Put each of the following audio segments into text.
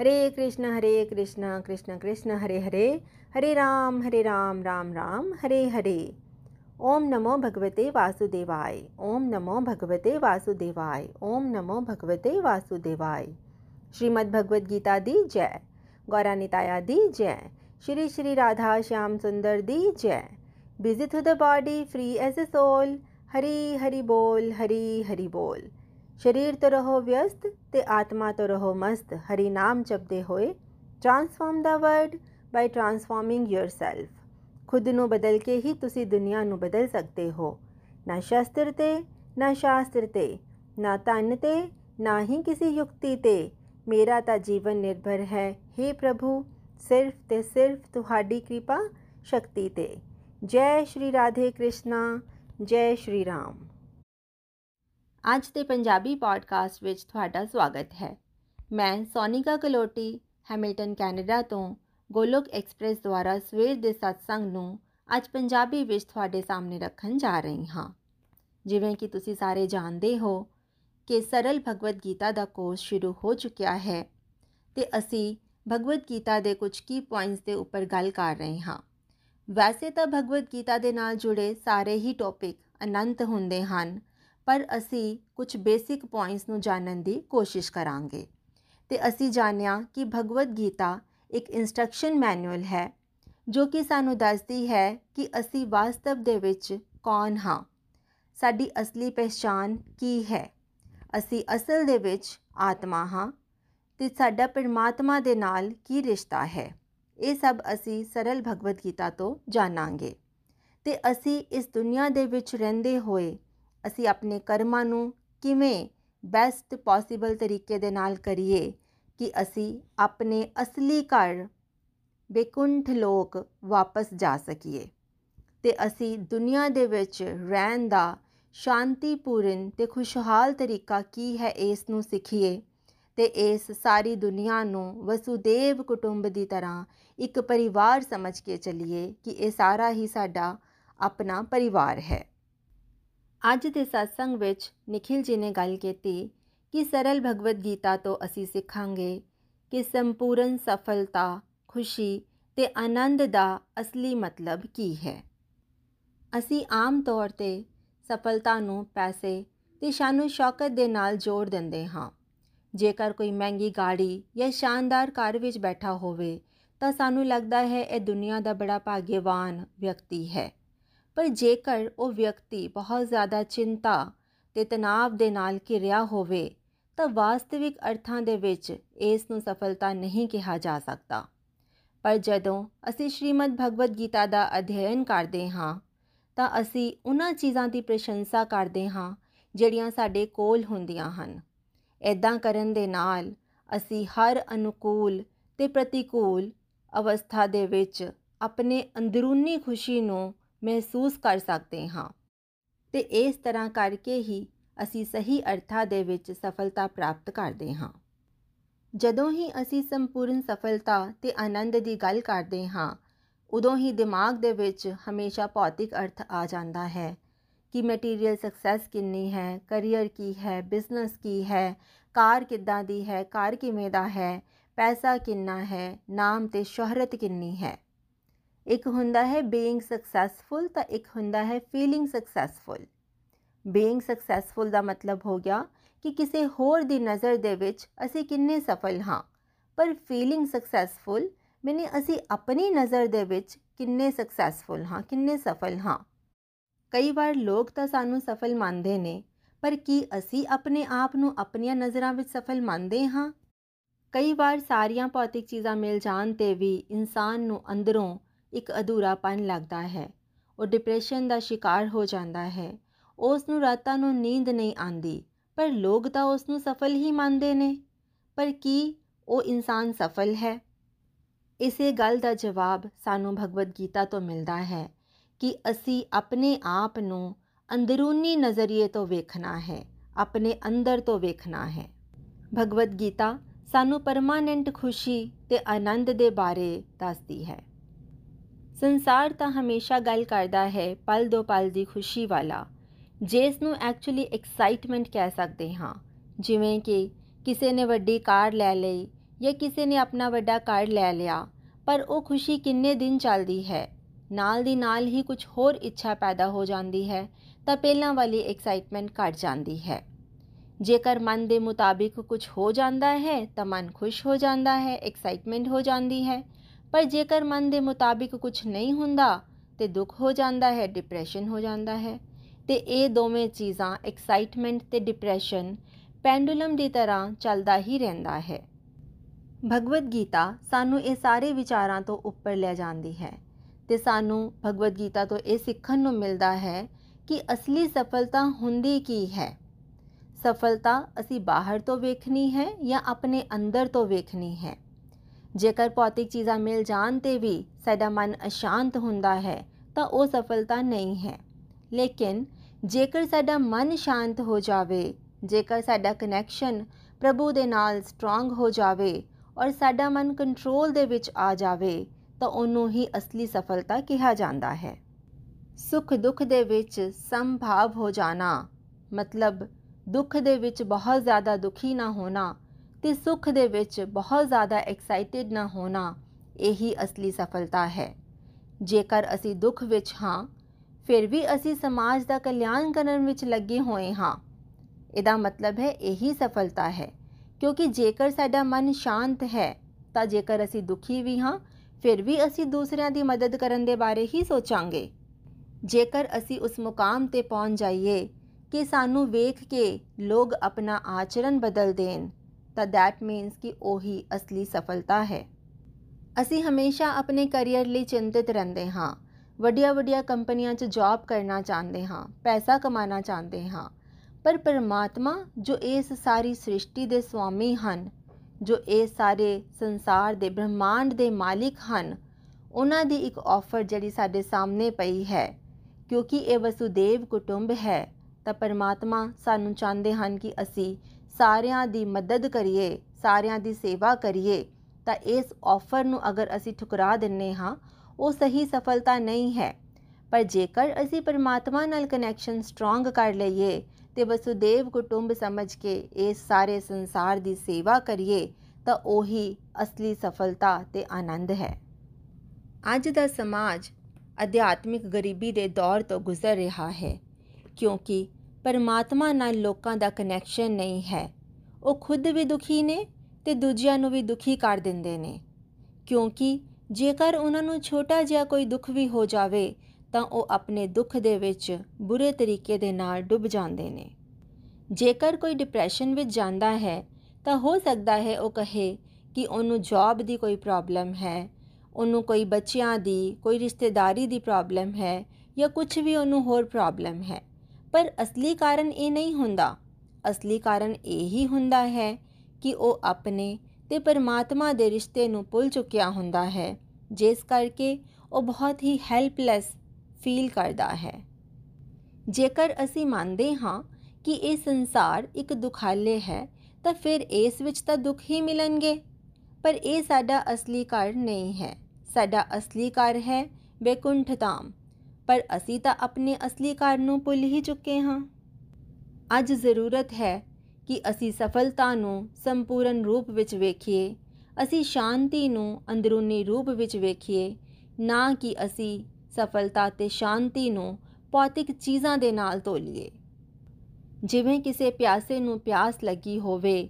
हरे कृष्ण हरे कृष्ण कृष्ण कृष्ण, हरे हरे हरे राम हरे राम राम राम, हरे हरे। ओम नमो भगवते वासुदेवाय, ओम नमो भगवते वासुदेवाय, ओम नमो भगवते वासुदेवाय। श्रीमद् भगवद गीता दी जय गौरानिताया दी जय, श्री श्री राधा श्याम सुंदर दी जय। Busy through the body free as a soul Hari Hari बोल, हरी हरी बोल। ਸਰੀਰ ਤੋਂ ਰਹੋ ਵਿਅਸਤ ਤੇ ਆਤਮਾ ਤੋਂ ਰਹੋ ਮਸਤ ਹਰੀ ਨਾਮ ਜਪਦੇ ਹੋਏ transform the world by transforming yourself ਖੁਦ ਨੂੰ ਬਦਲ ਕੇ ਹੀ ਤੁਸੀਂ ਦੁਨੀਆ ਨੂੰ ਬਦਲ ਸਕਦੇ ਹੋ ਨਾ ਸ਼ਸਤਰ ਤੇ ਨਾ ਸ਼ਾਸਤਰ ਤੇ ਨਾ ਤਨ ਤੇ ਨਾ ਹੀ ਕਿਸੇ ਯੁਕਤੀ ਤੇ ਮੇਰਾ ਤਾਂ ਜੀਵਨ ਨਿਰਭਰ ਹੈ हे ਪ੍ਰਭੂ ਸਿਰਫ ਤੇ ਸਿਰਫ ਤੁਹਾਡੀ ਕਿਰਪਾ ਸ਼ਕਤੀ ਤੇ ਜੈ ਸ਼੍ਰੀ ਰਾਧੇ ਕ੍ਰਿਸ਼ਨਾ ਜੈ ਸ਼੍ਰੀ ਰਾਮ ਅੱਜ ਦੇ ਪੰਜਾਬੀ ਪੋਡਕਾਸਟ ਵਿੱਚ ਤੁਹਾਡਾ ਸਵਾਗਤ ਹੈ। ਮੈਂ ਸੋਨਿਕਾ ਕਲੋਟੀ, ਹੈਮਿਲਟਨ, ਕੈਨੇਡਾ ਤੋਂ ਗੋਲੋਕ ਐਕਸਪ੍ਰੈਸ ਦੁਆਰਾ ਸਵੇਰ ਦੇ ਸਤਸੰਗ ਨੂੰ ਅੱਜ ਪੰਜਾਬੀ ਵਿੱਚ ਤੁਹਾਡੇ ਸਾਹਮਣੇ ਰੱਖਣ ਜਾ ਰਹੀ ਹਾਂ। ਜਿਵੇਂ ਕਿ ਤੁਸੀਂ ਸਾਰੇ ਜਾਣਦੇ ਹੋ ਕਿ ਸਰਲ ਭਗਵਦ ਗੀਤਾ ਦਾ ਕੋਰਸ ਸ਼ੁਰੂ ਹੋ ਚੁੱਕਿਆ ਹੈ ਤੇ ਅਸੀਂ ਭਗਵਦ ਗੀਤਾ ਦੇ ਕੁਝ ਕੀ ਪੁਆਇੰਟਸ ਦੇ ਉੱਪਰ ਗੱਲ ਕਰ ਰਹੇ ਹਾਂ। ਵੈਸੇ ਤਾਂ ਭਗਵਦ ਗੀਤਾ ਦੇ ਨਾਲ ਜੁੜੇ ਸਾਰੇ ਹੀ ਟੌਪਿਕ ਅਨੰਤ ਹੁੰਦੇ ਹਨ। ਪਰ ਅਸੀਂ ਕੁਝ ਬੇਸਿਕ ਪੁਆਇੰਟਸ ਨੂੰ ਜਾਣਨ ਦੀ ਕੋਸ਼ਿਸ਼ ਕਰਾਂਗੇ। ਤੇ ਅਸੀਂ ਜਾਣਿਆ ਕਿ ਭਗਵਦ ਗੀਤਾ ਇੱਕ ਇਨਸਟਰਕਸ਼ਨ ਮੈਨੂਅਲ ਹੈ, ਜੋ ਕਿ ਸਾਨੂੰ ਦੱਸਦੀ ਹੈ ਕਿ ਅਸੀਂ ਵਾਸਤਵ ਦੇ ਵਿੱਚ ਕੌਣ ਹਾਂ। ਸਾਡੀ ਅਸਲੀ ਪਛਾਣ ਕੀ ਹੈ? ਅਸੀਂ ਅਸਲ ਦੇ ਵਿੱਚ ਆਤਮਾ ਹਾਂ ਤੇ ਸਾਡਾ ਪਰਮਾਤਮਾ ਦੇ ਨਾਲ ਕੀ ਰਿਸ਼ਤਾ ਹੈ? ਇਹ ਸਭ ਅਸੀਂ ਸਰਲ ਭਗਵਦ ਗੀਤਾ ਤੋਂ ਜਾਣਾਂਗੇ। ਤੇ ਅਸੀਂ ਇਸ ਦੁਨੀਆ ਦੇ ਵਿੱਚ ਰਹਿੰਦੇ ਹੋਏ ਅਸੀਂ ਆਪਣੇ ਕਰਮਾਂ ਨੂੰ ਕਿਵੇਂ ਬੈਸਟ ਪੋਸੀਬਲ ਤਰੀਕੇ ਦੇ ਨਾਲ ਕਰੀਏ ਕਿ ਅਸੀਂ ਆਪਣੇ ਅਸਲੀ ਘਰ ਬੇਕੁੰਠ ਲੋਕ ਵਾਪਸ ਜਾ ਸਕੀਏ ਤੇ ਅਸੀਂ ਦੁਨੀਆ ਦੇ ਵਿੱਚ ਰਹਿਣ ਦਾ ਸ਼ਾਂਤੀਪੂਰਨ ਤੇ ਖੁਸ਼ਹਾਲ ਤਰੀਕਾ ਕੀ ਹੈ ਇਸ ਨੂੰ ਸਿੱਖੀਏ ਤੇ ਇਸ ਸਾਰੀ ਦੁਨੀਆ ਨੂੰ ਵਸੁਦੇਵ ਕੁਟੁੰਬ ਦੀ ਤਰ੍ਹਾਂ ਇੱਕ ਪਰਿਵਾਰ ਸਮਝ ਕੇ ਚੱਲੀਏ ਕਿ ਇਹ ਸਾਰਾ ਹੀ ਸਾਡਾ ਆਪਣਾ ਪਰਿਵਾਰ ਹੈ। ਅੱਜ ਦੇ satsang ਵਿੱਚ ਨikhil ji ਨੇ ਗੱਲ ਕੀਤੀ ਕਿ ਸਰਲ ਭਗਵਦ ਗੀਤਾ ਤੋਂ ਅਸੀਂ ਸਿੱਖਾਂਗੇ ਕਿ ਸੰਪੂਰਨ ਸਫਲਤਾ, ਖੁਸ਼ੀ ਤੇ ਆਨੰਦ ਦਾ ਅਸਲੀ ਮਤਲਬ ਕੀ ਹੈ। ਅਸੀਂ ਆਮ ਤੌਰ ਤੇ ਸਫਲਤਾ ਨੂੰ ਪੈਸੇ ਤੇ ਸ਼ਾਨੋ ਸ਼ੌਕਤ ਦੇ ਨਾਲ ਜੋੜ ਦਿੰਦੇ ਹਾਂ। ਜੇਕਰ ਕੋਈ ਮਹਿੰਗੀ ਗਾੜੀ ਜਾਂ ਸ਼ਾਨਦਾਰ ਘਰ ਵਿੱਚ ਬੈਠਾ ਹੋਵੇ, ਤਾਂ ਸਾਨੂੰ ਲੱਗਦਾ ਹੈ ਇਹ ਦੁਨੀਆ ਦਾ ਬੜਾ ਭਾਗਿਆਵਾਨ ਵਿਅਕਤੀ ਹੈ। ਪਰ ਜੇਕਰ ਉਹ ਵਿਅਕਤੀ ਬਹੁਤ ਜ਼ਿਆਦਾ ਚਿੰਤਾ ਤੇ ਤਣਾਅ ਦੇ ਨਾਲ ਘਿਰਿਆ ਹੋਵੇ, ਤਾਂ ਵਾਸਤਵਿਕ ਅਰਥਾਂ ਦੇ ਵਿੱਚ ਇਸ ਨੂੰ ਸਫਲਤਾ ਨਹੀਂ ਕਿਹਾ ਜਾ ਸਕਦਾ। ਪਰ ਜਦੋਂ ਅਸੀਂ ਸ਼੍ਰੀਮਦ ਭਗਵਦ ਗੀਤਾ ਦਾ ਅਧਿਐਨ ਕਰਦੇ ਹਾਂ, ਤਾਂ ਅਸੀਂ ਉਹਨਾਂ ਚੀਜ਼ਾਂ ਦੀ ਪ੍ਰਸ਼ੰਸਾ ਕਰਦੇ ਹਾਂ ਜਿਹੜੀਆਂ ਸਾਡੇ ਕੋਲ ਹੁੰਦੀਆਂ ਹਨ। ਇਦਾਂ ਕਰਨ ਦੇ ਨਾਲ ਅਸੀਂ ਹਰ ਅਨੁਕੂਲ ਤੇ ਪ੍ਰਤੀਕੂਲ ਅਵਸਥਾ ਦੇ ਵਿੱਚ ਆਪਣੇ ਅੰਦਰੂਨੀ ਖੁਸ਼ੀ ਨੂੰ ਮਹਿਸੂਸ ਕਰ ਸਕਦੇ ਹਾਂ। ਤੇ ਇਸ ਤਰ੍ਹਾਂ ਕਰਕੇ ਹੀ ਅਸੀਂ ਸਹੀ ਅਰਥਾਂ ਦੇ ਵਿੱਚ ਸਫਲਤਾ ਪ੍ਰਾਪਤ ਕਰਦੇ ਹਾਂ। ਜਦੋਂ ਹੀ ਅਸੀਂ ਸੰਪੂਰਨ ਸਫਲਤਾ ਤੇ ਆਨੰਦ ਦੀ ਗੱਲ ਕਰਦੇ ਹਾਂ, ਉਦੋਂ ਹੀ ਦਿਮਾਗ ਦੇ ਵਿੱਚ ਹਮੇਸ਼ਾ ਭੌਤਿਕ ਅਰਥ ਆ ਜਾਂਦਾ ਹੈ ਕਿ ਮਟੀਰੀਅਲ ਸਕਸੈਸ ਕਿੰਨੀ ਹੈ ਕੈਰੀਅਰ ਕੀ ਹੈ ਬਿਜ਼ਨਸ ਕੀ ਹੈ, ਕਾਰ ਕਿੱਦਾਂ ਦੀ ਹੈ, ਕਾਰ ਕਿਵੇਂ ਦਾ ਹੈ, ਪੈਸਾ ਕਿੰਨਾ ਹੈ, ਨਾਮ ਤੇ ਸ਼ੋਹਰਤ ਕਿੰਨੀ ਹੈ। ਇੱਕ ਹੁੰਦਾ ਹੈ ਬੀਇੰਗ ਸਕਸੈਸਫੁਲ ਤਾਂ ਇੱਕ ਹੁੰਦਾ ਹੈ ਫੀਲਿੰਗ ਸਕਸੈਸਫੁਲ ਬੀਇੰਗ ਸਕਸੈਸਫੁਲ ਦਾ ਮਤਲਬ ਹੋ ਗਿਆ ਕਿ ਕਿਸੇ ਹੋਰ ਦੀ ਨਜ਼ਰ ਦੇ ਵਿੱਚ ਅਸੀਂ ਕਿੰਨੇ ਸਫਲ ਹਾਂ, ਪਰ ਫੀਲਿੰਗ ਸਕਸੈਸਫੁਲ ਮੈਨੇ ਅਸੀਂ ਆਪਣੀ ਨਜ਼ਰ ਦੇ ਵਿੱਚ ਕਿੰਨੇ ਸਕਸੈਸਫੁਲ ਹਾਂ, ਕਿੰਨੇ ਸਫਲ ਹਾਂ। ਕਈ ਵਾਰ ਲੋਕ ਤਾਂ ਸਾਨੂੰ ਸਫਲ ਮੰਨਦੇ ਨੇ, ਪਰ ਕੀ ਅਸੀਂ ਆਪਣੇ ਆਪ ਨੂੰ ਆਪਣੀਆਂ ਨਜ਼ਰਾਂ ਵਿੱਚ ਸਫਲ ਮੰਨਦੇ ਹਾਂ? ਕਈ ਵਾਰ ਸਾਰੀਆਂ ਭੌਤਿਕ ਚੀਜ਼ਾਂ ਮਿਲ ਜਾਣ ਤੇ ਵੀ ਇਨਸਾਨ ਨੂੰ ਅੰਦਰੋਂ ਇੱਕ ਅਧੂਰਾਪਨ ਲੱਗਦਾ ਹੈ। ਉਹ ਡਿਪਰੈਸ਼ਨ ਦਾ ਸ਼ਿਕਾਰ ਹੋ ਜਾਂਦਾ ਹੈ। ਉਸ ਨੂੰ ਰਾਤਾਂ ਨੂੰ ਨੀਂਦ ਨਹੀਂ ਆਂਦੀ ਪਰ ਲੋਕ ਤਾਂ ਉਸ ਨੂੰ ਸਫਲ ਹੀ ਮੰਨਦੇ ਨੇ। ਪਰ ਕੀ ਉਹ ਇਨਸਾਨ ਸਫਲ ਹੈ? ਇਸੇ ਗੱਲ ਦਾ ਜਵਾਬ ਸਾਨੂੰ ਭਗਵਦ ਗੀਤਾ ਤੋਂ ਮਿਲਦਾ ਹੈ ਕਿ ਅਸੀਂ ਆਪਣੇ ਆਪ ਨੂੰ ਅੰਦਰੂਨੀ ਨਜ਼ਰੀਏ ਤੋਂ ਵੇਖਣਾ ਹੈ, ਆਪਣੇ ਅੰਦਰ ਤੋਂ ਵੇਖਣਾ ਹੈ। ਭਗਵਦ ਗੀਤਾ ਸਾਨੂੰ ਪਰਮਾਨੈਂਟ ਖੁਸ਼ੀ ਤੇ ਆਨੰਦ ਦੇ ਬਾਰੇ ਦੱਸਦੀ ਹੈ। ਸੰਸਾਰ ਤਾਂ ਹਮੇਸ਼ਾ ਗੱਲ ਕਰਦਾ ਹੈ ਪਲ ਦੋ ਪਲ ਦੀ ਖੁਸ਼ੀ ਵਾਲਾ। ਜਿਸ ਨੂੰ ਐਕਚੁਅਲੀ ਐਕਸਾਈਟਮੈਂਟ ਕਹਿ ਸਕਦੇ ਹਾਂ। ਜਿਵੇਂ ਕਿ ਕਿਸੇ ਨੇ ਵੱਡੀ ਕਾਰ ਲੈ ਲਈ ਜਾਂ ਕਿਸੇ ਨੇ ਆਪਣਾ ਵੱਡਾ ਕਾਰ ਲੈ ਲਿਆ, ਪਰ ਉਹ ਖੁਸ਼ੀ ਕਿੰਨੇ ਦਿਨ ਚੱਲਦੀ ਹੈ? ਨਾਲ ਦੀ ਨਾਲ ਹੀ ਕੁਝ ਹੋਰ ਇੱਛਾ ਪੈਦਾ ਹੋ ਜਾਂਦੀ ਹੈ, ਤਾਂ ਪਹਿਲਾਂ ਵਾਲੀ ਐਕਸਾਈਟਮੈਂਟ ਘਟ ਜਾਂਦੀ ਹੈ। ਜੇਕਰ ਮਨ ਦੇ ਮੁਤਾਬਿਕ ਕੁਝ ਹੋ ਜਾਂਦਾ ਹੈ, ਤਾਂ ਮਨ ਖੁਸ਼ ਹੋ ਜਾਂਦਾ ਹੈ ਐਕਸਾਈਟਮੈਂਟ ਹੋ ਜਾਂਦੀ ਹੈ। ਪਰ ਜੇਕਰ ਮਨ ਦੇ ਮੁਤਾਬਿਕ ਕੁਝ ਨਹੀਂ ਹੁੰਦਾ, ਤੇ ਦੁੱਖ ਹੋ ਜਾਂਦਾ ਹੈ ਡਿਪਰੈਸ਼ਨ ਹੋ ਜਾਂਦਾ ਹੈ। ਤੇ ਇਹ ਦੋਵੇਂ ਚੀਜ਼ਾਂ ਐਕਸਾਈਟਮੈਂਟ ਤੇ ਡਿਪਰੈਸ਼ਨ ਪੈਂਡੂਲਮ ਦੀ ਤਰ੍ਹਾਂ ਚੱਲਦਾ ਹੀ ਰਹਿੰਦਾ ਹੈ। ਭਗਵਦ ਗੀਤਾ ਸਾਨੂੰ ਇਹ ਸਾਰੇ ਵਿਚਾਰਾਂ ਤੋਂ ਉੱਪਰ ਲੈ ਜਾਂਦੀ ਹੈ ਤੇ ਸਾਨੂੰ ਭਗਵਦ ਗੀਤਾ ਤੋਂ ਇਹ ਸਿੱਖਣ ਨੂੰ ਮਿਲਦਾ ਹੈ ਕਿ ਅਸਲੀ ਸਫਲਤਾ ਹੁੰਦੀ ਕੀ ਹੈ। ਸਫਲਤਾ ਅਸੀਂ ਬਾਹਰ ਤੋਂ ਵੇਖਣੀ ਹੈ ਜਾਂ ਆਪਣੇ ਅੰਦਰ ਤੋਂ ਵੇਖਣੀ ਹੈ? ਜੇਕਰ ਭੌਤਿਕ ਚੀਜ਼ਾਂ ਮਿਲ ਜਾਣ ਤੇ ਵੀ ਸਾਡਾ ਮਨ ਅਸ਼ਾਂਤ ਹੁੰਦਾ ਹੈ, ਤਾਂ ਉਹ ਸਫਲਤਾ ਨਹੀਂ ਹੈ। ਲੇਕਿਨ ਜੇਕਰ ਸਾਡਾ ਮਨ ਸ਼ਾਂਤ ਹੋ ਜਾਵੇ, ਜੇਕਰ ਸਾਡਾ ਕਨੈਕਸ਼ਨ ਪ੍ਰਭੂ ਦੇ ਨਾਲ ਸਟਰੋਂਗ ਹੋ ਜਾਵੇ ਔਰ ਸਾਡਾ ਮਨ ਕੰਟਰੋਲ ਦੇ ਵਿੱਚ ਆ ਜਾਵੇ, ਤਾਂ ਉਹਨੂੰ ਹੀ ਅਸਲੀ ਸਫਲਤਾ ਕਿਹਾ ਜਾਂਦਾ ਹੈ। ਸੁਖ ਦੁੱਖ ਦੇ ਵਿੱਚ ਸੰਭਾਵ ਹੋ ਜਾਣਾ ਮਤਲਬ ਦੁੱਖ ਦੇ ਵਿੱਚ ਬਹੁਤ ਜ਼ਿਆਦਾ ਦੁਖੀ ਨਾ ਹੋਣਾ ਤੇ ਸੁੱਖ ਦੇ ਵਿੱਚ ਬਹੁਤ ਜ਼ਿਆਦਾ ਐਕਸਾਈਟਿਡ ਨਾ ਹੋਣਾ ਇਹੀ ਅਸਲੀ ਸਫਲਤਾ ਹੈ। ਜੇਕਰ ਅਸੀਂ ਦੁੱਖ ਵਿੱਚ ਹਾਂ, ਫਿਰ ਵੀ ਅਸੀਂ ਸਮਾਜ ਦਾ ਕਲਿਆਣ ਕਰਨ ਵਿੱਚ ਲੱਗੇ ਹੋਏ ਹਾਂ। ਇਹਦਾ ਮਤਲਬ ਹੈ ਇਹੀ ਸਫਲਤਾ ਹੈ, ਕਿਉਂਕਿ ਜੇਕਰ ਸਾਡਾ ਮਨ ਸ਼ਾਂਤ ਹੈ, ਤਾਂ ਜੇਕਰ ਅਸੀਂ ਦੁਖੀ ਵੀ ਹਾਂ, ਫਿਰ ਵੀ ਅਸੀਂ ਦੂਸਰਿਆਂ ਦੀ ਮਦਦ ਕਰਨ ਦੇ ਬਾਰੇ ਹੀ ਸੋਚਾਂਗੇ। ਜੇਕਰ ਅਸੀਂ ਉਸ ਮੁਕਾਮ ਤੇ ਪਹੁੰਚ ਜਾਈਏ ਕਿ ਸਾਨੂੰ ਵੇਖ ਕੇ ਲੋਕ ਆਪਣਾ ਆਚਰਣ ਬਦਲ ਦੇਣ ਤਾਂ ਦੈਟ ਮੀਨਸ ਕਿ ਉਹੀ ਅਸਲੀ ਸਫਲਤਾ ਹੈ। ਅਸੀਂ ਹਮੇਸ਼ਾ ਆਪਣੇ ਕੈਰੀਅਰ ਲਈ ਚਿੰਤਿਤ ਰਹਿੰਦੇ ਹਾਂ। ਵੱਡੀਆਂ ਵੱਡੀਆਂ ਕੰਪਨੀਆਂ 'ਚ ਜੌਬ ਕਰਨਾ ਚਾਹੁੰਦੇ ਹਾਂ, ਪੈਸਾ ਕਮਾਉਣਾ ਚਾਹੁੰਦੇ ਹਾਂ। ਪਰ ਪਰਮਾਤਮਾ ਜੋ ਇਸ ਸਾਰੀ ਸ੍ਰਿਸ਼ਟੀ ਦੇ ਸਵਾਮੀ ਹਨ, ਜੋ ਇਹ ਸਾਰੇ ਸੰਸਾਰ ਦੇ ਬ੍ਰਹਮਾਂਡ ਦੇ ਮਾਲਿਕ ਹਨ, ਉਹਨਾਂ ਦੀ ਇੱਕ ਆਫਰ ਜਿਹੜੀ ਸਾਡੇ ਸਾਹਮਣੇ ਪਈ ਹੈ। ਕਿਉਂਕਿ ਇਹ ਵਸੂਦੇਵ ਕੁਟੁੰਬ ਹੈ, ਤਾਂ ਪਰਮਾਤਮਾ ਸਾਨੂੰ ਚਾਹੁੰਦੇ ਹਨ ਕਿ ਅਸੀਂ ਸਾਰਿਆਂ ਦੀ ਮਦਦ ਕਰੀਏ, ਸਾਰਿਆਂ ਦੀ ਸੇਵਾ ਕਰੀਏ, ਤਾਂ ਇਸ ਆਫਰ ਨੂੰ ਅਗਰ ਅਸੀਂ ਠੁਕਰਾ ਦਿੰਨੇ ਹਾਂ, ਉਹ ਸਹੀ ਸਫਲਤਾ ਨਹੀਂ ਹੈ। ਪਰ ਜੇਕਰ ਅਸੀਂ ਪਰਮਾਤਮਾ ਨਾਲ ਕਨੈਕਸ਼ਨ ਸਟਰੋਂਗ ਕਰ ਲਈਏ, ਤੇ ਵਸੁਦੇਵ ਕੁਟੁੰਬ ਸਮਝ ਕੇ ਇਸ ਸਾਰੇ ਸੰਸਾਰ ਦੀ ਸੇਵਾ ਕਰੀਏ, ਤਾਂ ਉਹੀ ਅਸਲੀ ਸਫਲਤਾ ਤੇ ਆਨੰਦ ਹੈ। ਅੱਜ ਦਾ ਸਮਾਜ ਅਧਿਆਤਮਿਕ ਗਰੀਬੀ ਦੇ ਦੌਰ ਤੋਂ ਗੁਜ਼ਰ ਰਿਹਾ ਹੈ, ਕਿਉਂਕਿ ਪਰਮਾਤਮਾ ਨਾਲ ਲੋਕਾਂ ਦਾ ਕਨੈਕਸ਼ਨ ਨਹੀਂ ਹੈ। ਉਹ ਖੁਦ ਵੀ ਦੁਖੀ ਨੇ ਤੇ ਦੂਜਿਆਂ ਨੂੰ ਵੀ ਦੁਖੀ ਕਰ ਦਿੰਦੇ ਨੇ। ਕਿਉਂਕਿ ਜੇਕਰ ਉਹਨਾਂ ਨੂੰ ਛੋਟਾ ਜਿਹਾ ਕੋਈ ਦੁੱਖ ਵੀ ਹੋ ਜਾਵੇ, ਤਾਂ ਉਹ ਆਪਣੇ ਦੁੱਖ ਦੇ ਵਿੱਚ ਬੁਰੇ ਤਰੀਕੇ ਦੇ ਨਾਲ ਡੁੱਬ ਜਾਂਦੇ ਨੇ। ਜੇਕਰ ਕੋਈ ਡਿਪਰੈਸ਼ਨ ਵਿੱਚ ਜਾਂਦਾ ਹੈ, ਤਾਂ ਹੋ ਸਕਦਾ ਹੈ ਉਹ ਕਹੇ ਕਿ ਉਹਨੂੰ ਜੌਬ ਦੀ ਕੋਈ ਪ੍ਰੋਬਲਮ ਹੈ, ਉਹਨੂੰ ਕੋਈ ਬੱਚਿਆਂ ਦੀ, ਕੋਈ ਰਿਸ਼ਤੇਦਾਰੀ ਦੀ ਪ੍ਰੋਬਲਮ ਹੈ ਜਾਂ ਕੁਝ ਵੀ ਉਹਨੂੰ ਹੋਰ ਪ੍ਰੋਬਲਮ ਹੈ। ਪਰ ਅਸਲੀ ਕਾਰਨ ਇਹ ਨਹੀਂ ਹੁੰਦਾ। ਅਸਲੀ ਕਾਰਨ ਇਹ ਹੀ ਹੁੰਦਾ ਹੈ ਕਿ ਉਹ ਆਪਣੇ ਤੇ ਪਰਮਾਤਮਾ ਦੇ ਰਿਸ਼ਤੇ ਨੂੰ ਭੁੱਲ ਚੁੱਕਿਆ ਹੁੰਦਾ ਹੈ, ਜਿਸ ਕਰਕੇ ਉਹ ਬਹੁਤ ਹੀ ਹੈਲਪਲੈਸ ਫੀਲ ਕਰਦਾ ਹੈ। ਜੇਕਰ ਅਸੀਂ ਮੰਨਦੇ ਹਾਂ ਕਿ ਇਹ ਸੰਸਾਰ ਇੱਕ ਦੁਖਾਲੇ ਹੈ, ਤਾਂ ਫਿਰ ਇਸ ਵਿੱਚ ਤਾਂ ਦੁੱਖ ਹੀ ਮਿਲਣਗੇ। ਪਰ ਇਹ ਸਾਡਾ ਅਸਲੀ ਘਰ ਨਹੀਂ ਹੈ। ਸਾਡਾ ਅਸਲੀ ਘਰ ਹੈ ਬੇਕੁੰਠ ਧਾਮ ਪਰ ਅਸੀਂ ਤਾਂ ਆਪਣੇ ਅਸਲੀ ਘਰ ਨੂੰ ਭੁੱਲ ਹੀ ਚੁੱਕੇ ਹਾਂ। ਅੱਜ ਜ਼ਰੂਰਤ ਹੈ ਕਿ ਅਸੀਂ ਸਫਲਤਾ ਨੂੰ ਸੰਪੂਰਨ ਰੂਪ ਵਿੱਚ ਵੇਖੀਏ। ਅਸੀਂ ਸ਼ਾਂਤੀ ਨੂੰ ਅੰਦਰੂਨੀ ਰੂਪ ਵਿੱਚ ਵੇਖੀਏ, ਨਾ ਕਿ ਅਸੀਂ ਸਫਲਤਾ ਤੇ ਸ਼ਾਂਤੀ ਨੂੰ ਭੌਤਿਕ ਚੀਜ਼ਾਂ ਦੇ ਨਾਲ ਤੋਲੀਏ। ਜਿਵੇਂ ਕਿਸੇ ਪਿਆਸੇ ਨੂੰ ਪਿਆਸ ਲੱਗੀ ਹੋਵੇ,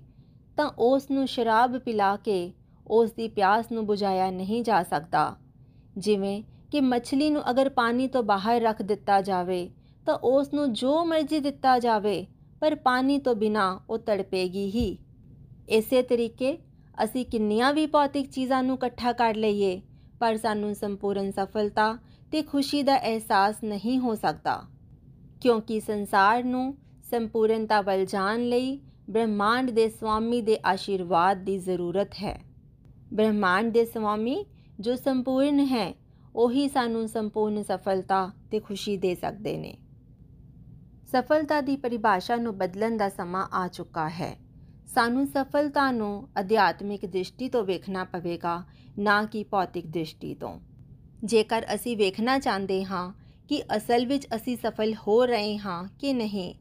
ਤਾਂ ਉਸ ਨੂੰ ਸ਼ਰਾਬ ਪਿਲਾ ਕੇ ਉਸ ਦੀ ਪਿਆਸ ਨੂੰ ਬੁਝਾਇਆ ਨਹੀਂ ਜਾ ਸਕਦਾ। ਜਿਵੇਂ ਕਿ ਮੱਛਲੀ ਨੂੰ ਅਗਰ ਪਾਣੀ ਤੋਂ ਬਾਹਰ ਰੱਖ ਦਿੱਤਾ ਜਾਵੇ, ਤਾਂ ਉਸ ਨੂੰ ਜੋ ਮਰਜ਼ੀ ਦਿੱਤਾ ਜਾਵੇ, ਪਰ ਪਾਣੀ ਤੋਂ ਬਿਨਾ ਉਹ ਤੜਪੇਗੀ ਹੀ। ਇਸੇ ਤਰੀਕੇ ਅਸੀਂ ਕਿੰਨੀਆਂ ਵੀ ਭੌਤਿਕ ਚੀਜ਼ਾਂ ਨੂੰ ਇਕੱਠਾ ਕਰ ਲਈਏ, ਪਰ ਸਾਨੂੰ ਸੰਪੂਰਨ ਸਫਲਤਾ ਤੇ ਖੁਸ਼ੀ ਦਾ ਅਹਿਸਾਸ ਨਹੀਂ ਹੋ ਸਕਦਾ। ਕਿਉਂਕਿ ਸੰਸਾਰ ਨੂੰ ਸੰਪੂਰਨਤਾ ਵੱਲ ਜਾਣ ਲਈ ਬ੍ਰਹਮਾਂਡ ਦੇ ਸਵਾਮੀ ਦੇ ਆਸ਼ੀਰਵਾਦ ਦੀ ਜ਼ਰੂਰਤ ਹੈ। ਬ੍ਰਹਮਾਂਡ ਦੇ ਸਵਾਮੀ ਜੋ ਸੰਪੂਰਨ ਹੈ ਉਹੀ ਸਾਨੂੰ ਸੰਪੂਰਨ ਸਫਲਤਾ ਤੇ ਖੁਸ਼ੀ ਦੇ ਸਕਦੇ ਨੇ। ਸਫਲਤਾ ਦੀ ਪਰਿਭਾਸ਼ਾ ਨੂੰ ਬਦਲਣ ਦਾ ਸਮਾਂ ਆ ਚੁੱਕਾ ਹੈ। ਸਾਨੂੰ ਸਫਲਤਾ ਨੂੰ ਅਧਿਆਤਮਿਕ ਦ੍ਰਿਸ਼ਟੀ ਤੋਂ ਵੇਖਣਾ ਪਵੇਗਾ, ਨਾ ਕਿ ਭੌਤਿਕ ਦ੍ਰਿਸ਼ਟੀ ਤੋਂ। ਜੇਕਰ ਅਸੀਂ ਵੇਖਣਾ ਚਾਹੁੰਦੇ ਹਾਂ ਕਿ ਅਸਲ ਵਿੱਚ ਅਸੀਂ ਸਫਲ ਹੋ ਰਹੇ ਹਾਂ ਕਿ ਨਹੀਂ,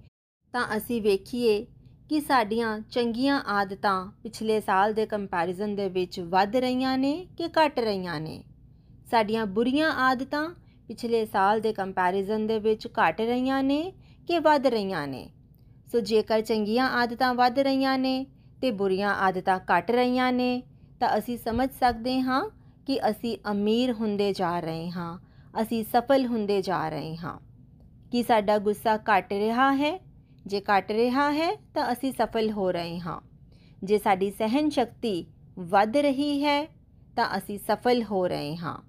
ਤਾਂ ਅਸੀਂ ਵੇਖੀਏ ਕਿ ਸਾਡੀਆਂ ਚੰਗੀਆਂ ਆਦਤਾਂ ਪਿਛਲੇ ਸਾਲ ਦੇ ਕੰਪੈਰੀਜ਼ਨ ਦੇ ਵਿੱਚ ਵੱਧ ਰਹੀਆਂ ਨੇ ਕਿ ਘਟ ਰਹੀਆਂ ਨੇ। ਸਾਡੀਆਂ ਬੁਰੀਆਂ ਆਦਤਾਂ ਪਿਛਲੇ ਸਾਲ ਦੇ ਕੰਪੈਰੀਜ਼ਨ ਦੇ ਵਿੱਚ ਘਟ ਰਹੀਆਂ ਨੇ ਕਿ ਵੱਧ ਰਹੀਆਂ ਨੇ? ਸੋ ਜੇਕਰ ਚੰਗੀਆਂ ਆਦਤਾਂ ਵੱਧ ਰਹੀਆਂ ਨੇ ਤੇ ਬੁਰੀਆਂ ਆਦਤਾਂ ਘਟ ਰਹੀਆਂ ਨੇ, ਤਾਂ ਅਸੀਂ ਸਮਝ ਸਕਦੇ ਹਾਂ ਕਿ ਅਸੀਂ ਅਮੀਰ ਹੁੰਦੇ ਜਾ ਰਹੇ ਹਾਂ, ਅਸੀਂ ਸਫਲ ਹੁੰਦੇ ਜਾ ਰਹੇ ਹਾਂ। ਕਿ ਸਾਡਾ ਗੁੱਸਾ ਘਟ ਰਿਹਾ ਹੈ? ਜੇ ਘਟ ਰਿਹਾ ਹੈ, ਤਾਂ ਅਸੀਂ ਸਫਲ ਹੋ ਰਹੇ ਹਾਂ। ਜੇ ਸਾਡੀ ਸਹਿਨ ਸ਼ਕਤੀ ਵੱਧ ਰਹੀ ਹੈ, ਤਾਂ ਅਸੀਂ ਸਫਲ ਹੋ ਰਹੇ ਹਾਂ।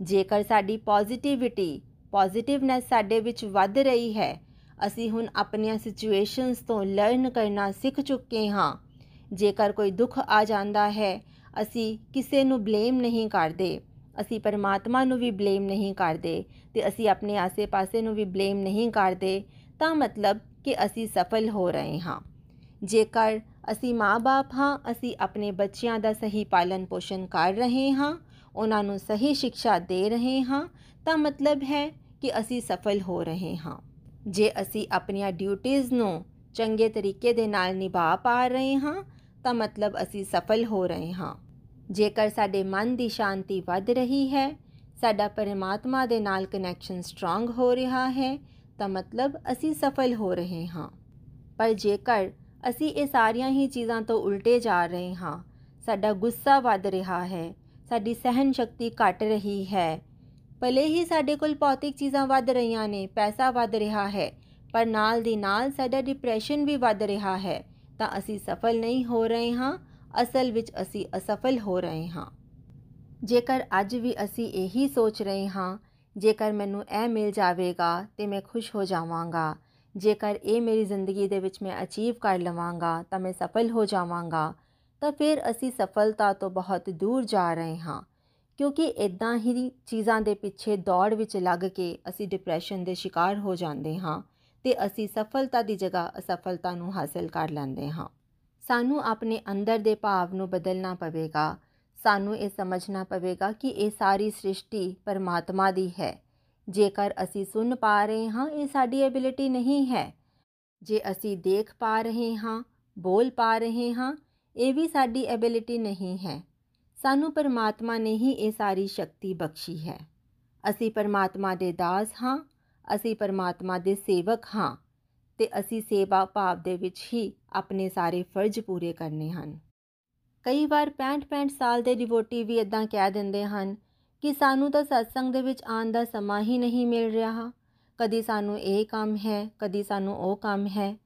ਜੇਕਰ ਸਾਡੀ ਪੋਜ਼ਿਟਿਵਿਟੀ ਪੋਜ਼ਿਟਿਵਨੈਸ ਸਾਡੇ ਵਿੱਚ ਵੱਧ ਰਹੀ ਹੈ, ਅਸੀਂ ਹੁਣ ਆਪਣੀਆਂ ਸਿਚੁਏਸ਼ਨਸ ਤੋਂ ਲਰਨ ਕਰਨਾ ਸਿੱਖ ਚੁੱਕੇ ਹਾਂ। ਜੇਕਰ ਕੋਈ ਦੁੱਖ ਆ ਜਾਂਦਾ ਹੈ, ਅਸੀਂ ਕਿਸੇ ਨੂੰ ਬਲੇਮ ਨਹੀਂ ਕਰਦੇ। ਅਸੀਂ ਪਰਮਾਤਮਾ ਨੂੰ ਵੀ ਬਲੇਮ ਨਹੀਂ ਕਰਦੇ ਤੇ ਅਸੀਂ ਆਪਣੇ ਆਸੇ-ਪਾਸੇ ਨੂੰ ਵੀ ਬਲੇਮ ਨਹੀਂ ਕਰਦੇ, ਤਾਂ ਮਤਲਬ ਕਿ ਅਸੀਂ ਸਫਲ ਹੋ ਰਹੇ ਹਾਂ। ਜੇਕਰ ਅਸੀਂ ਮਾਪੇ ਹਾਂ, ਅਸੀਂ ਆਪਣੇ ਬੱਚਿਆਂ ਦਾ ਸਹੀ ਪਾਲਣ ਪੋਸ਼ਣ ਕਰ ਰਹੇ ਹਾਂ ਉਹਨਾਂ ਨੂੰ ਸਹੀ ਸਿੱਖਿਆ ਦੇ ਰਹੇ ਹਾਂ, ਤਾਂ ਮਤਲਬ ਹੈ ਕਿ ਅਸੀਂ ਸਫਲ ਹੋ ਰਹੇ ਹਾਂ। ਜੇ ਅਸੀਂ ਆਪਣੀਆਂ ਡਿਊਟੀਆਂ ਨੂੰ ਚੰਗੇ ਤਰੀਕੇ ਦੇ ਨਾਲ ਨਿਭਾ ਪਾ ਰਹੇ ਹਾਂ, ਤਾਂ ਮਤਲਬ ਅਸੀਂ ਸਫਲ ਹੋ ਰਹੇ ਹਾਂ। ਜੇਕਰ ਸਾਡੇ ਮਨ ਦੀ ਸ਼ਾਂਤੀ ਵੱਧ ਰਹੀ ਹੈ, ਸਾਡਾ ਪਰਮਾਤਮਾ ਦੇ ਨਾਲ ਕਨੈਕਸ਼ਨ ਸਟਰੋਂਗ ਹੋ ਰਿਹਾ ਹੈ, ਤਾਂ ਮਤਲਬ ਅਸੀਂ ਸਫਲ ਹੋ ਰਹੇ ਹਾਂ। ਪਰ ਜੇਕਰ ਅਸੀਂ ਇਹ ਸਾਰੀਆਂ ਹੀ ਚੀਜ਼ਾਂ ਤੋਂ ਉਲਟੇ ਜਾ ਰਹੇ ਹਾਂ, ਸਾਡਾ ਗੁੱਸਾ ਵੱਧ ਰਿਹਾ ਹੈ ਸਾਡੀ ਸਹਿਨ ਸ਼ਕਤੀ ਘਟ ਰਹੀ ਹੈ। ਭਲੇ ਹੀ ਸਾਡੇ ਕੋਲ ਭੌਤਿਕ ਚੀਜ਼ਾਂ ਵੱਧ ਰਹੀਆਂ ਨੇ, ਪੈਸਾ ਵੱਧ ਰਿਹਾ ਹੈ, ਪਰ ਨਾਲ ਦੀ ਨਾਲ ਸਾਡਾ ਡਿਪਰੈਸ਼ਨ ਵੀ ਵੱਧ ਰਿਹਾ ਹੈ। ਤਾਂ ਅਸੀਂ ਸਫਲ ਨਹੀਂ ਹੋ ਰਹੇ ਹਾਂ, ਅਸਲ ਵਿੱਚ ਅਸੀਂ ਅਸਫਲ ਹੋ ਰਹੇ ਹਾਂ। ਜੇਕਰ ਅੱਜ ਵੀ ਅਸੀਂ ਇਹੀ ਸੋਚ ਰਹੇ ਹਾਂ, ਜੇਕਰ ਮੈਨੂੰ ਇਹ ਮਿਲ ਜਾਵੇਗਾ ਤੇ ਮੈਂ ਖੁਸ਼ ਹੋ ਜਾਵਾਂਗਾ। ਜੇਕਰ ਇਹ ਮੇਰੀ ਜ਼ਿੰਦਗੀ ਦੇ ਵਿੱਚ ਮੈਂ ਅਚੀਵ ਕਰ ਲਵਾਂਗਾ, ਤਾਂ ਮੈਂ ਸਫਲ ਹੋ ਜਾਵਾਂਗਾ। ਤਾਂ ਫਿਰ ਅਸੀਂ ਸਫਲਤਾ ਤੋਂ ਬਹੁਤ ਦੂਰ ਜਾ ਰਹੇ ਹਾਂ, ਕਿਉਂਕਿ ਇਦਾਂ ਹੀ ਚੀਜ਼ਾਂ ਦੇ ਪਿੱਛੇ ਦੌੜ ਵਿੱਚ ਲੱਗ ਕੇ ਅਸੀਂ ਡਿਪਰੈਸ਼ਨ ਦੇ ਸ਼ਿਕਾਰ ਹੋ ਜਾਂਦੇ ਹਾਂ ਤੇ ਅਸੀਂ ਸਫਲਤਾ ਦੀ ਜਗ੍ਹਾ ਅਸਫਲਤਾ ਨੂੰ ਹਾਸਲ ਕਰ ਲੈਂਦੇ ਹਾਂ। ਸਾਨੂੰ ਆਪਣੇ ਅੰਦਰ ਦੇ ਭਾਵ ਨੂੰ ਬਦਲਣਾ ਪਵੇਗਾ। ਸਾਨੂੰ ਇਹ ਸਮਝਣਾ ਪਵੇਗਾ ਕਿ ਇਹ ਸਾਰੀ ਸ੍ਰਿਸ਼ਟੀ ਪਰਮਾਤਮਾ ਦੀ ਹੈ। ਜੇਕਰ ਅਸੀਂ ਸੁਣ ਪਾ ਰਹੇ ਹਾਂ, ਇਹ ਸਾਡੀ ਐਬਿਲਿਟੀ ਨਹੀਂ ਹੈ। ਜੇ ਅਸੀਂ ਦੇਖ ਪਾ ਰਹੇ ਹਾਂ, ਬੋਲ ਪਾ ਰਹੇ ਹਾਂ ਇਹ ਵੀ ਸਾਡੀ ਐਬਿਲਿਟੀ ਨਹੀਂ ਹੈ। ਸਾਨੂੰ ਪਰਮਾਤਮਾ ਨੇ ਹੀ ਇਹ ਸਾਰੀ ਸ਼ਕਤੀ ਬਖਸ਼ੀ ਹੈ। ਅਸੀਂ ਪਰਮਾਤਮਾ ਦੇ ਦਾਸ ਹਾਂ, ਅਸੀਂ ਪਰਮਾਤਮਾ ਦੇ ਸੇਵਕ ਹਾਂ ਤੇ ਅਸੀਂ ਸੇਵਾ ਭਾਵ ਦੇ ਵਿੱਚ ਹੀ ਆਪਣੇ ਸਾਰੇ ਫਰਜ਼ ਪੂਰੇ ਕਰਨੇ ਹਨ। ਕਈ ਵਾਰ 65-65 ਸਾਲ ਦੇ ਡਿਵੋਟੀ ਵੀ ਇਦਾਂ ਕਹਿ ਦਿੰਦੇ ਹਨ ਕਿ ਸਾਨੂੰ ਤਾਂ satsang ਦੇ ਵਿੱਚ ਆਉਣ ਦਾ ਸਮਾਂ ਹੀ ਨਹੀਂ ਮਿਲ ਰਿਹਾ। ਕਦੀ ਸਾਨੂੰ ਇਹ ਕੰਮ ਹੈ, ਕਦੀ ਸਾਨੂੰ ਉਹ ਕੰਮ ਹੈ।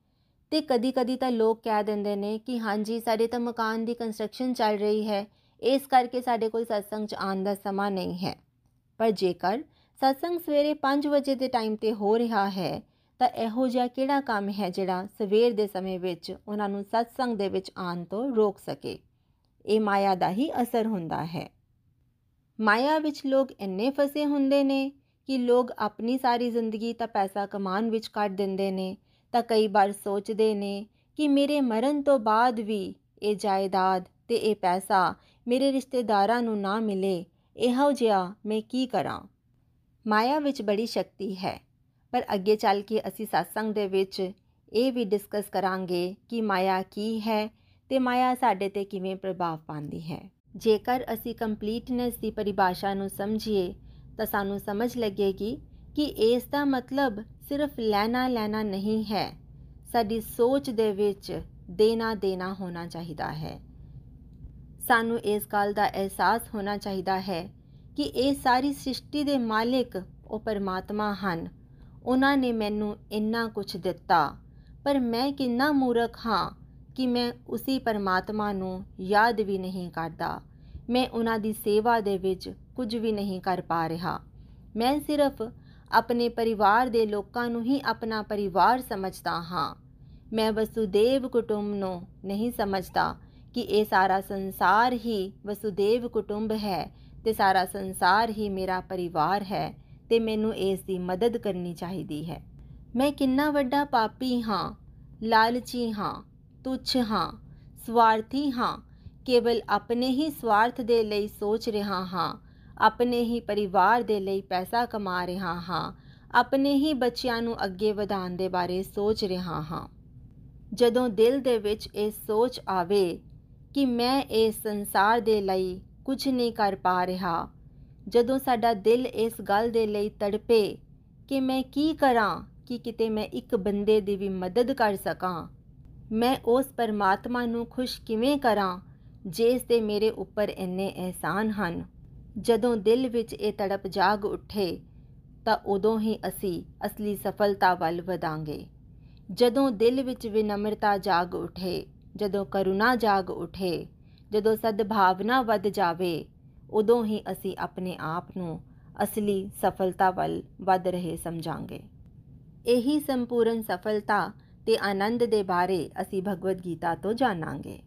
ਤੇ ਕਦੀ-ਕਦੀ ਤਾਂ ਲੋਕ ਕਹਿ ਦਿੰਦੇ ਨੇ ਕਿ ਹਾਂਜੀ, ਸਾਡੇ ਤਾਂ ਮਕਾਨ ਦੀ ਕੰਸਟਰਕਸ਼ਨ ਚੱਲ ਰਹੀ ਹੈ। ਇਸ ਕਰਕੇ ਸਾਡੇ ਕੋਲ satsang 'ਚ ਆਉਣ ਦਾ ਸਮਾਂ ਨਹੀਂ ਹੈ। ਪਰ ਜੇਕਰ satsang ਸਵੇਰੇ 5 ਵਜੇ ਦੇ ਟਾਈਮ ਤੇ ਹੋ ਰਿਹਾ ਹੈ, ਤਾਂ ਇਹੋ ਜਿਹਾ ਕਿਹੜਾ ਕੰਮ ਹੈ ਜਿਹੜਾ ਸਵੇਰ ਦੇ ਸਮੇਂ ਵਿੱਚ ਉਹਨਾਂ ਨੂੰ satsang ਦੇ ਵਿੱਚ ਆਉਣ ਤੋਂ ਰੋਕ ਸਕੇ? ਇਹ ਮਾਇਆ ਦਾ ਹੀ ਅਸਰ ਹੁੰਦਾ ਹੈ। ਮਾਇਆ ਵਿੱਚ ਲੋਕ ਇੰਨੇ ਫਸੇ ਹੁੰਦੇ ਨੇ ਕਿ ਲੋਕ ਆਪਣੀ ਸਾਰੀ ਜ਼ਿੰਦਗੀ ਤਾਂ ਪੈਸਾ ਕਮਾਉਣ ਵਿੱਚ ਕੱਢ ਦਿੰਦੇ ਨੇ ਤਾਂ ਕਈ ਵਾਰ ਸੋਚਦੇ ਨੇ ਕਿ ਮੇਰੇ ਮਰਨ ਤੋਂ ਬਾਅਦ ਵੀ ਇਹ ਜਾਇਦਾਦ ਤੇ ਇਹ ਪੈਸਾ ਮੇਰੇ ਰਿਸ਼ਤੇਦਾਰਾਂ ਨੂੰ ਨਾ ਮਿਲੇ, ਇਹੋ ਜਿਹਾ ਮੈਂ ਕੀ ਕਰਾਂ? ਮਾਇਆ ਵਿੱਚ ਬੜੀ ਸ਼ਕਤੀ ਹੈ, ਪਰ ਅੱਗੇ ਚੱਲ ਕੇ ਅਸੀਂ satsang ਦੇ ਵਿੱਚ ਇਹ ਵੀ ਡਿਸਕਸ ਕਰਾਂਗੇ ਕਿ ਮਾਇਆ ਕੀ ਹੈ ਤੇ ਮਾਇਆ ਸਾਡੇ ਤੇ ਕਿਵੇਂ ਪ੍ਰਭਾਵ ਪਾਉਂਦੀ ਹੈ। ਜੇਕਰ ਅਸੀਂ ਕੰਪਲੀਟਨੈਸ ਦੀ ਪਰਿਭਾਸ਼ਾ ਨੂੰ ਸਮਝੀਏ ਤਾਂ ਸਾਨੂੰ ਸਮਝ ਲੱਗੇਗੀ ਕਿ ਇਸ ਦਾ ਮਤਲਬ ਸਿਰਫ ਲੈਣਾ ਲੈਣਾ ਨਹੀਂ ਹੈ। ਸਾਡੀ ਸੋਚ ਦੇ ਵਿੱਚ ਦੇਣਾ ਦੇਣਾ ਹੋਣਾ ਚਾਹੀਦਾ ਹੈ। ਸਾਨੂੰ ਇਸ ਗੱਲ ਦਾ ਅਹਿਸਾਸ ਹੋਣਾ ਚਾਹੀਦਾ ਹੈ ਕਿ ਇਹ ਸਾਰੀ ਸ੍ਰਿਸ਼ਟੀ ਦੇ ਮਾਲਿਕ ਉਹ ਪਰਮਾਤਮਾ ਹਨ। ਉਹਨਾਂ ਨੇ ਮੈਨੂੰ ਇੰਨਾ ਕੁਝ ਦਿੱਤਾ, ਪਰ ਮੈਂ ਕਿੰਨਾ ਮੂਰਖ ਹਾਂ ਕਿ ਮੈਂ ਉਸੇ ਪਰਮਾਤਮਾ ਨੂੰ ਯਾਦ ਵੀ ਨਹੀਂ ਕਰਦਾ। ਮੈਂ ਉਹਨਾਂ ਦੀ ਸੇਵਾ ਦੇ ਵਿੱਚ ਕੁਝ ਵੀ ਨਹੀਂ ਕਰ ਪਾ ਰਿਹਾ। ਮੈਂ ਸਿਰਫ ਆਪਣੇ ਪਰਿਵਾਰ ਦੇ ਲੋਕਾਂ ਨੂੰ ਹੀ ਆਪਣਾ ਪਰਿਵਾਰ ਸਮਝਦਾ ਹਾਂ। ਮੈਂ ਵਸੁਦੇਵ ਕੁਟੁੰਬ ਨੂੰ ਨਹੀਂ ਸਮਝਦਾ ਕਿ ਇਹ ਸਾਰਾ ਸੰਸਾਰ ਹੀ ਵਸੁਦੇਵ ਕੁਟੁੰਬ ਹੈ ਤੇ ਸਾਰਾ ਸੰਸਾਰ ਹੀ ਮੇਰਾ ਪਰਿਵਾਰ ਹੈ ਤੇ ਮੈਨੂੰ ਇਸ ਦੀ ਮਦਦ ਕਰਨੀ ਚਾਹੀਦੀ ਹੈ। ਮੈਂ ਕਿੰਨਾ ਵੱਡਾ ਪਾਪੀ ਹਾਂ, ਲਾਲਚੀ ਹਾਂ, ਤੁੱਛ ਹਾਂ, ਸਵਾਰਥੀ ਹਾਂ, ਕੇਵਲ ਆਪਣੇ ਹੀ ਸਵਾਰਥ ਦੇ ਲਈ ਸੋਚ ਰਿਹਾ ਹਾਂ। ਆਪਣੇ ਹੀ ਪਰਿਵਾਰ ਦੇ ਲਈ ਪੈਸਾ ਕਮਾ ਰਿਹਾ ਹਾਂ, ਆਪਣੇ ਹੀ ਬੱਚਿਆਂ ਨੂੰ ਅੱਗੇ ਵਧਾਉਣ ਦੇ ਬਾਰੇ ਸੋਚ ਰਿਹਾ ਹਾਂ। ਜਦੋਂ ਦਿਲ ਦੇ ਵਿੱਚ ਇਹ ਸੋਚ ਆਵੇ ਕਿ ਮੈਂ ਇਸ ਸੰਸਾਰ ਦੇ ਲਈ ਕੁਝ ਨਹੀਂ ਕਰ ਪਾ ਰਿਹਾ, ਜਦੋਂ ਸਾਡਾ ਦਿਲ ਇਸ ਗੱਲ ਦੇ ਲਈ ਤੜਪੇ ਕਿ ਮੈਂ ਕੀ ਕਰਾਂ ਕਿ ਕਿਤੇ ਮੈਂ ਇੱਕ ਬੰਦੇ ਦੀ ਵੀ ਮਦਦ ਕਰ ਸਕਾਂ, ਮੈਂ ਉਸ ਪਰਮਾਤਮਾ ਨੂੰ ਖੁਸ਼ ਕਿਵੇਂ ਕਰਾਂ, ਜਿਸ ਦੇ ਮੇਰੇ ਉੱਪਰ ਇੰਨੇ ਅਹਿਸਾਨ ਹਨ? ਜਦੋਂ ਦਿਲ ਵਿੱਚ ਇਹ ਤੜਪ ਜਾਗ ਉੱਠੇ, ਤਾਂ ਉਦੋਂ ਹੀ ਅਸੀਂ ਅਸਲੀ ਸਫਲਤਾ ਵੱਲ ਵਧਾਂਗੇ। ਜਦੋਂ ਦਿਲ ਵਿੱਚ ਵਿਨਮਰਤਾ ਜਾਗ ਉੱਠੇ, ਜਦੋਂ ਕਰੁਣਾ ਜਾਗ ਉੱਠੇ, ਜਦੋਂ ਸਦਭਾਵਨਾ ਵੱਧ ਜਾਵੇ, ਉਦੋਂ ਹੀ ਅਸੀਂ ਆਪਣੇ ਆਪ ਨੂੰ ਅਸਲੀ ਸਫਲਤਾ ਵੱਲ ਵੱਧ ਰਹੇ ਸਮਝਾਂਗੇ। ਇਹੀ ਸੰਪੂਰਨ ਸਫਲਤਾ ਤੇ ਆਨੰਦ ਦੇ ਬਾਰੇ ਅਸੀਂ ਭਗਵਦ ਗੀਤਾ ਤੋਂ ਜਾਣਾਂਗੇ।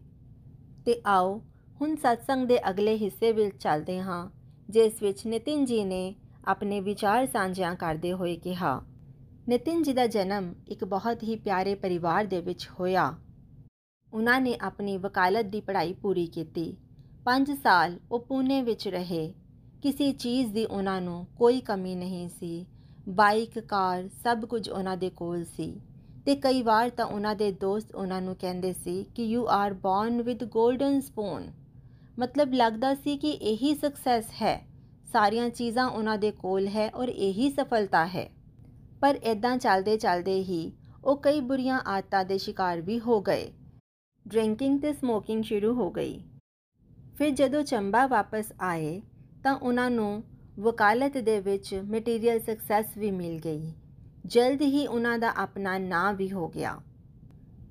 ਤੇ ਆਓ ਹੁਣ satsang ਦੇ ਅਗਲੇ ਹਿੱਸੇ ਵਿੱਚ ਚੱਲਦੇ ਹਾਂ। ਜਿਸ ਵਿੱਚ ਨਿਤਿਨ ਜੀ ਨੇ ਆਪਣੇ ਵਿਚਾਰ ਸਾਂਝਿਆ ਕਰਦੇ ਹੋਏ ਕਿਹਾ, ਨਿਤਿਨ ਜੀ ਦਾ ਜਨਮ ਇੱਕ ਬਹੁਤ ਹੀ ਪਿਆਰੇ ਪਰਿਵਾਰ ਦੇ ਵਿੱਚ ਹੋਇਆ। ਉਹਨਾਂ ਨੇ ਆਪਣੀ ਵਕਾਲਤ ਦੀ ਪੜ੍ਹਾਈ ਪੂਰੀ ਕੀਤੀ। 5 ਸਾਲ ਉਹ ਪੂਨੇ ਵਿੱਚ ਰਹੇ। ਕਿਸੇ ਚੀਜ਼ ਦੀ ਉਹਨਾਂ ਨੂੰ ਕੋਈ ਕਮੀ ਨਹੀਂ ਸੀ। ਬਾਈਕ, ਕਾਰ ਸਭ ਕੁਝ ਉਹਨਾਂ ਦੇ ਕੋਲ ਸੀ ਤੇ ਕਈ ਵਾਰ ਤਾਂ ਉਹਨਾਂ ਦੇ ਦੋਸਤ ਉਹਨਾਂ ਨੂੰ ਕਹਿੰਦੇ ਸੀ ਕਿ you are born with golden spoon ਮਤਲਬ ਲੱਗਦਾ ਸੀ ਕਿ ਇਹੀ ਸਕਸੈਸ ਹੈ। ਸਾਰੀਆਂ ਚੀਜ਼ਾਂ ਉਹਨਾਂ ਦੇ ਕੋਲ ਹੈ ਔਰ ਇਹੀ ਸਫਲਤਾ ਹੈ। ਪਰ ਇਦਾਂ ਚੱਲਦੇ ਚੱਲਦੇ ਹੀ ਉਹ ਕਈ ਬੁਰੀਆਂ ਆਦਤਾਂ ਦੇ ਸ਼ਿਕਾਰ ਵੀ ਹੋ ਗਏ। ਡਰਿੰਕਿੰਗ ਤੇ ਸਮੋਕਿੰਗ ਸ਼ੁਰੂ ਹੋ ਗਈ। ਫਿਰ ਜਦੋਂ ਚੰਬਾ ਵਾਪਸ ਆਏ ਤਾਂ ਉਹਨਾਂ ਨੂੰ ਵਕਾਲਤ ਦੇ ਵਿੱਚ ਮਟੀਰੀਅਲ ਸਕਸੈਸ ਵੀ ਮਿਲ ਗਈ। ਜਲਦ ਹੀ ਉਹਨਾਂ ਦਾ ਆਪਣਾ ਨਾਂ ਵੀ ਹੋ ਗਿਆ।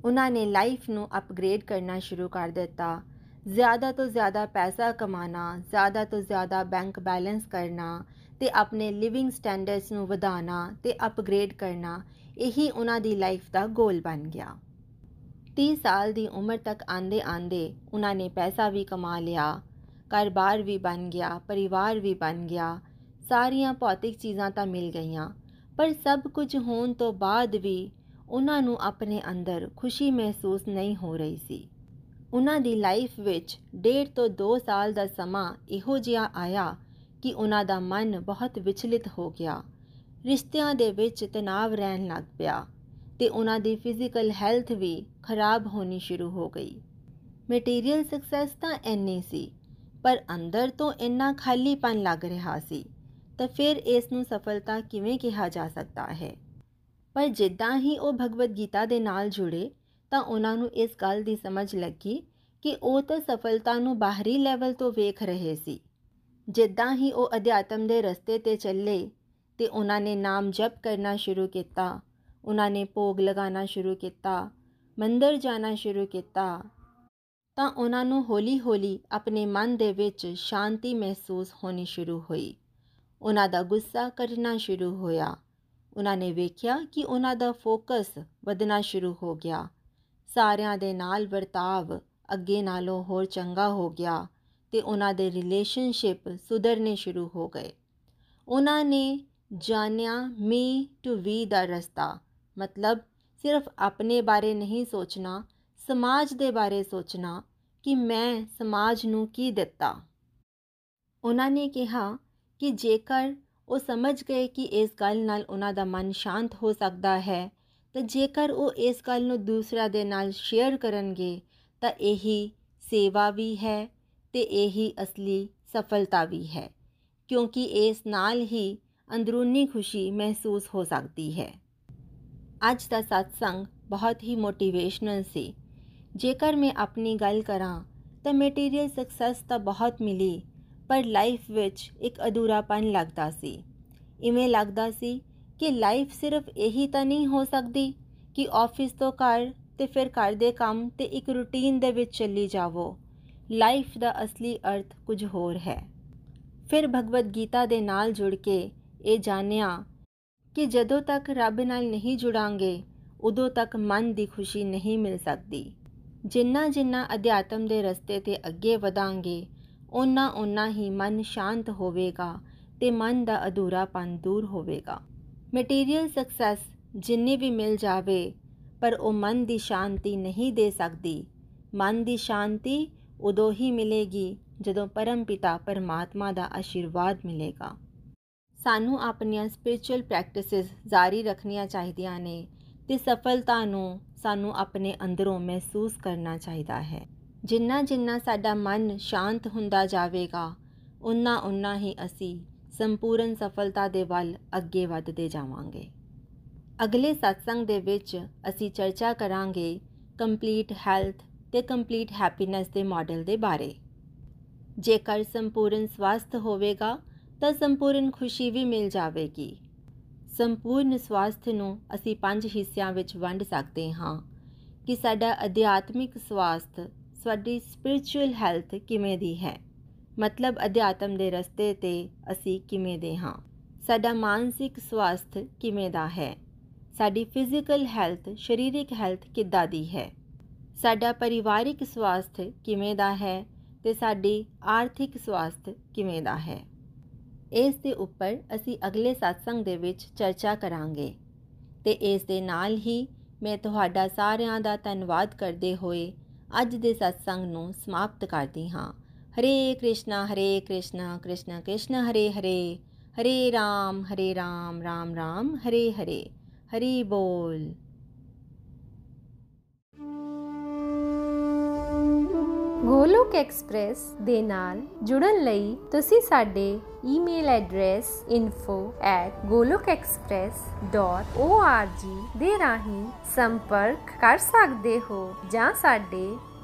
ਉਹਨਾਂ ਨੇ ਲਾਈਫ ਨੂੰ ਅਪਗ੍ਰੇਡ ਕਰਨਾ ਸ਼ੁਰੂ ਕਰ ਦਿੱਤਾ ਜ਼ਿਆਦਾ ਤੋਂ ਜ਼ਿਆਦਾ ਪੈਸਾ ਕਮਾਣਾ ਜ਼ਿਆਦਾ ਤੋਂ ਜ਼ਿਆਦਾ ਬੈਂਕ ਬੈਲੈਂਸ ਕਰਨਾ ਤੇ ਆਪਣੇ ਲਿਵਿੰਗ ਸਟੈਂਡਰਡਸ ਨੂੰ ਵਧਾਉਣਾ ਤੇ ਅਪਗ੍ਰੇਡ ਕਰਨਾ, ਇਹੀ ਉਹਨਾਂ ਦੀ ਲਾਈਫ ਦਾ ਗੋਲ ਬਣ ਗਿਆ। 30 ਸਾਲ ਦੀ ਉਮਰ ਤੱਕ ਆਂਦੇ ਆਂਦੇ ਉਹਨਾਂ ਨੇ ਪੈਸਾ ਵੀ ਕਮਾ ਲਿਆ, ਘਰ-ਬਾਰ ਵੀ ਬਣ ਗਿਆ, ਪਰਿਵਾਰ ਵੀ ਬਣ ਗਿਆ, ਸਾਰੀਆਂ ਭੌਤਿਕ ਚੀਜ਼ਾਂ ਤਾਂ ਮਿਲ ਗਈਆਂ, ਪਰ ਸਭ ਕੁਝ ਹੋਣ ਤੋਂ ਬਾਅਦ ਵੀ ਉਹਨਾਂ ਨੂੰ ਆਪਣੇ ਅੰਦਰ ਖੁਸ਼ੀ ਮਹਿਸੂਸ ਨਹੀਂ ਹੋ ਰਹੀ ਸੀ। ਉਹਨਾਂ ਦੀ ਲਾਈਫ ਵਿੱਚ ਡੇਢ ਤੋਂ 2 ਸਾਲ ਦਾ ਸਮਾਂ ਇਹੋ ਜਿਹਾ ਆਇਆ ਕਿ ਉਹਨਾਂ ਦਾ ਮਨ ਬਹੁਤ ਵਿਚਲਿਤ ਹੋ ਗਿਆ। ਰਿਸ਼ਤਿਆਂ ਦੇ ਵਿੱਚ ਤਣਾਅ ਰਹਿਣ ਲੱਗ ਪਿਆ ਤੇ ਉਹਨਾਂ ਦੀ ਫਿਜ਼ੀਕਲ ਹੈਲਥ ਵੀ ਖਰਾਬ ਹੋਣੀ ਸ਼ੁਰੂ ਹੋ ਗਈ। ਮਟੀਰੀਅਲ ਸਕਸੈਸ ਤਾਂ ਐਨੀ ਸੀ, ਪਰ ਅੰਦਰ ਤੋਂ ਇੰਨਾ ਖਾਲੀਪਨ ਲੱਗ ਰਿਹਾ ਸੀ, ਤਾਂ ਫਿਰ ਇਸ ਨੂੰ ਸਫਲਤਾ ਕਿਵੇਂ ਕਿਹਾ ਜਾ ਸਕਦਾ ਹੈ? ਪਰ ਜਿੱਦਾਂ ਹੀ ਉਹ ਭਗਵਦ ਗੀਤਾ ਦੇ ਨਾਲ ਜੁੜੇ ਤਾਂ ਉਹਨਾਂ ਨੂੰ ਇਸ ਗੱਲ ਦੀ ਸਮਝ ਲੱਗੀ ਕਿ ਉਹ ਤਾਂ ਸਫਲਤਾ ਨੂੰ ਬਾਹਰੀ ਲੈਵਲ ਤੋਂ ਵੇਖ ਰਹੇ ਸੀ। ਜਿੱਦਾਂ ਹੀ ਉਹ ਅਧਿਆਤਮ ਦੇ ਰਸਤੇ ਤੇ ਚੱਲੇ ਤੇ ਉਹਨਾਂ ਨੇ ਨਾਮ ਜਪ ਕਰਨਾ ਸ਼ੁਰੂ ਕੀਤਾ, ਉਹਨਾਂ ਨੇ ਭੋਗ ਲਗਾਉਣਾ ਸ਼ੁਰੂ ਕੀਤਾ, ਮੰਦਰ ਜਾਣਾ ਸ਼ੁਰੂ ਕੀਤਾ, ਤਾਂ ਉਹਨਾਂ ਨੂੰ ਹੌਲੀ-ਹੌਲੀ ਆਪਣੇ ਮਨ ਦੇ ਵਿੱਚ ਸ਼ਾਂਤੀ ਮਹਿਸੂਸ ਹੋਣੀ ਸ਼ੁਰੂ ਹੋਈ। ਉਹਨਾਂ ਦਾ ਗੁੱਸਾ ਘਟਣਾ ਸ਼ੁਰੂ ਹੋਇਆ। ਉਹਨਾਂ ਨੇ ਵੇਖਿਆ ਕਿ ਉਹਨਾਂ ਦਾ ਫੋਕਸ ਵਧਣਾ ਸ਼ੁਰੂ ਹੋ ਗਿਆ। ਸਾਰਿਆਂ ਦੇ ਨਾਲ ਵਰਤਾਵ, ਅੱਗੇ ਨਾਲੋਂ ਹੋਰ ਚੰਗਾ ਹੋ ਗਿਆ ਤੇ ਉਹਨਾਂ ਦੇ ਰਿਲੇਸ਼ਨਸ਼ਿਪ ਸੁਧਰਨੇ ਸ਼ੁਰੂ ਹੋ ਗਏ। ਉਹਨਾਂ ਨੇ ਜਾਣਿਆ ਮੀ ਟੂ ਵੀ ਦਾ ਰਸਤਾ, ਮਤਲਬ ਸਿਰਫ ਆਪਣੇ ਬਾਰੇ ਨਹੀਂ ਸੋਚਣਾ, ਸਮਾਜ ਦੇ ਬਾਰੇ ਸੋਚਣਾ ਕਿ ਮੈਂ ਸਮਾਜ ਨੂੰ ਕੀ ਦਿੱਤਾ। ਉਹਨਾਂ ਨੇ ਕਿਹਾ ਕਿ ਜੇਕਰ ਉਹ ਸਮਝ ਗਏ ਕਿ ਇਸ ਗੱਲ ਨਾਲ ਉਹਨਾਂ ਦਾ ਮਨ ਸ਼ਾਂਤ ਹੋ ਸਕਦਾ ਹੈ ਤਾਂ ਜੇਕਰ ਉਹ ਇਸ ਗੱਲ ਨੂੰ ਦੂਸਰਾ ਦੇ ਨਾਲ ਸ਼ੇਅਰ ਕਰਨਗੇ, ਤਾਂ ਇਹੀ ਸੇਵਾ ਵੀ ਹੈ ਤੇ ਇਹੀ ਅਸਲੀ ਸਫਲਤਾ ਵੀ ਹੈ, ਕਿਉਂਕਿ ਇਸ ਨਾਲ ਹੀ ਅੰਦਰੂਨੀ ਖੁਸ਼ੀ ਮਹਿਸੂਸ ਹੋ ਸਕਦੀ ਹੈ। ਅੱਜ ਦਾ satsang ਬਹੁਤ ਹੀ ਮੋਟੀਵੇਸ਼ਨਲ ਸੀ। ਜੇਕਰ ਮੈਂ ਆਪਣੀ ਗੱਲ ਕਰਾਂ, ਤਾਂ ਮਟੀਰੀਅਲ ਸਕਸੈਸ ਤਾਂ ਬਹੁਤ ਮਿਲੀ, ਪਰ ਲਾਈਫ ਵਿੱਚ ਇੱਕ ਅਧੂਰਾਪਨ ਲੱਗਦਾ ਸੀ। ਇਵੇਂ ਲੱਗਦਾ ਸੀ ਕਿ ਲਾਈਫ ਸਿਰਫ ਇਹੀ ਤਾਂ ਨਹੀਂ ਹੋ ਸਕਦੀ ਕਿ ਆਫਿਸ ਤੋਂ ਘਰ ਤੇ ਫਿਰ ਘਰ ਦੇ ਕੰਮ ਤੇ ਇੱਕ ਰੁਟੀਨ ਦੇ ਵਿੱਚ ਚੱਲੀ ਜਾਵੋ। ਲਾਈਫ ਦਾ ਅਸਲੀ ਅਰਥ ਕੁਝ ਹੋਰ ਹੈ। ਫਿਰ ਭਗਵਦ ਗੀਤਾ ਦੇ ਨਾਲ ਜੁੜ ਕੇ ਇਹ ਜਾਣਿਆ ਕਿ ਜਦੋਂ ਤੱਕ ਰੱਬ ਨਾਲ ਨਹੀਂ ਜੁੜਾਂਗੇ, ਉਦੋਂ ਤੱਕ ਮਨ ਦੀ ਖੁਸ਼ੀ ਨਹੀਂ ਮਿਲ ਸਕਦੀ। ਜਿੰਨਾ ਜਿੰਨਾ ਅਧਿਆਤਮ ਦੇ ਰਸਤੇ ਤੇ ਅੱਗੇ ਵਧਾਂਗੇ, ਓਨਾ ਓਨਾ ਹੀ ਮਨ ਸ਼ਾਂਤ ਹੋਵੇਗਾ ਤੇ ਮਨ ਦਾ ਅਧੂਰਾਪਨ ਦੂਰ ਹੋਵੇਗਾ। ਮਟੀਰੀਅਲ ਸਕਸੈਸ ਜਿੰਨੀ ਵੀ ਮਿਲ ਜਾਵੇ, ਪਰ ਉਹ ਮਨ ਦੀ ਸ਼ਾਂਤੀ ਨਹੀਂ ਦੇ ਸਕਦੀ। ਮਨ ਦੀ ਸ਼ਾਂਤੀ ਉਦੋਂ ਹੀ ਮਿਲੇਗੀ ਜਦੋਂ ਪਰਮ ਪਿਤਾ ਪਰਮਾਤਮਾ ਦਾ ਆਸ਼ੀਰਵਾਦ ਮਿਲੇਗਾ। ਸਾਨੂੰ ਆਪਣੀਆਂ ਸਪਿਰਚੁਅਲ ਪ੍ਰੈਕਟਿਸਿਸ ਜਾਰੀ ਰੱਖਣੀਆਂ ਚਾਹੀਦੀਆਂ ਨੇ ਤੇ ਸਫਲਤਾ ਨੂੰ ਸਾਨੂੰ ਆਪਣੇ ਅੰਦਰੋਂ ਮਹਿਸੂਸ ਕਰਨਾ ਚਾਹੀਦਾ ਹੈ। ਜਿੰਨਾ ਜਿੰਨਾ ਸਾਡਾ ਮਨ ਸ਼ਾਂਤ ਹੁੰਦਾ ਜਾਵੇਗਾ ਉਨਾ ਉਨਾ ਹੀ ਅਸੀਂ ਸੰਪੂਰਨ ਸਫਲਤਾ ਦੇ ਵੱਲ ਅੱਗੇ ਵਧਦੇ ਜਾਵਾਂਗੇ। ਅਗਲੇ ਸਤਸੰਗ ਦੇ ਵਿੱਚ ਅਸੀਂ ਚਰਚਾ ਕਰਾਂਗੇ ਕੰਪਲੀਟ ਹੈਲਥ ਤੇ ਕੰਪਲੀਟ ਹੈਪੀਨੈਸ ਦੇ ਮਾਡਲ ਦੇ ਬਾਰੇ। ਜੇਕਰ ਸੰਪੂਰਨ ਸਵਾਸਥ ਹੋਵੇਗਾ, ਤਾਂ ਸੰਪੂਰਨ ਖੁਸ਼ੀ ਵੀ ਮਿਲ ਜਾਵੇਗੀ। ਸੰਪੂਰਨ ਸਵਾਸਥ ਨੂੰ ਅਸੀਂ ਪੰਜ ਹਿੱਸਿਆਂ ਵਿੱਚ ਵੰਡ ਸਕਦੇ ਹਾਂ। ਕਿ ਸਾਡਾ ਅਧਿਆਤਮਿਕ ਸਵਾਸਥ, ਸਾਡੀ ਸਪਿਰਚੁਅਲ ਹੈਲਥ ਕਿਵੇਂ ਦੀ ਹੈ? ਮਤਲਬ ਅਧਿਆਤਮ ਦੇ ਰਸਤੇ ਤੇ ਅਸੀਂ ਕਿਵੇਂ ਦੇ ਹਾਂ? ਸਾਡਾ ਮਾਨਸਿਕ ਸਵਾਸਥ ਕਿਵੇਂ ਦਾ ਹੈ? ਸਾਡੀ ਫਿਜ਼ੀਕਲ ਹੈਲਥ ਸਰੀਰਕ ਹੈਲਥ ਕਿੱਦਾਂ ਦੀ ਹੈ? ਸਾਡਾ ਪਰਿਵਾਰਿਕ ਸਵਾਸਥ ਕਿਵੇਂ ਦਾ ਹੈ ਤੇ ਸਾਡੀ ਆਰਥਿਕ ਸਵਾਸਥ ਕਿਵੇਂ ਦਾ ਹੈ? ਇਸ ਦੇ ਉੱਪਰ ਅਸੀਂ ਅਗਲੇ satsang ਦੇ ਵਿੱਚ ਚਰਚਾ ਕਰਾਂਗੇ ਤੇ ਇਸ ਦੇ ਨਾਲ ਹੀ ਮੈਂ ਤੁਹਾਡਾ ਸਾਰਿਆਂ ਦਾ ਧੰਨਵਾਦ ਕਰਦੇ ਹੋਏ ਅੱਜ ਦੇ satsang ਨੂੰ ਸਮਾਪਤ ਕਰਦੀ ਹਾਂ। ਹਰੇ ਕ੍ਰਿਸ਼ਨਾ ਹਰੇ ਕ੍ਰਿਸ਼ਨਾ ਕ੍ਰਿਸ਼ਨਾ ਕ੍ਰਿਸ਼ਨਾ, ਹਰੇ ਹਰੇ ਹਰੇ ਰਾਮ ਹਰੇ ਰਾਮ ਰਾਮ ਰਾਮ, ਹਰੇ ਹਰੇ, ਹਰੀ ਬੋਲ। ਗੋਲੋਕ ਐਕਸਪ੍ਰੈਸ ਦੇ ਨਾਲ ਜੁੜਨ ਲਈ ਤੁਸੀਂ ਸਾਡੇ ਈਮੇਲ ਐਡਰੈਸ info@golokexpress.org ਦੇ ਰਾਹੀਂ ਸੰਪਰਕ ਕਰ ਸਕਦੇ ਹੋ ਜਾਂ ਸਾਡੇ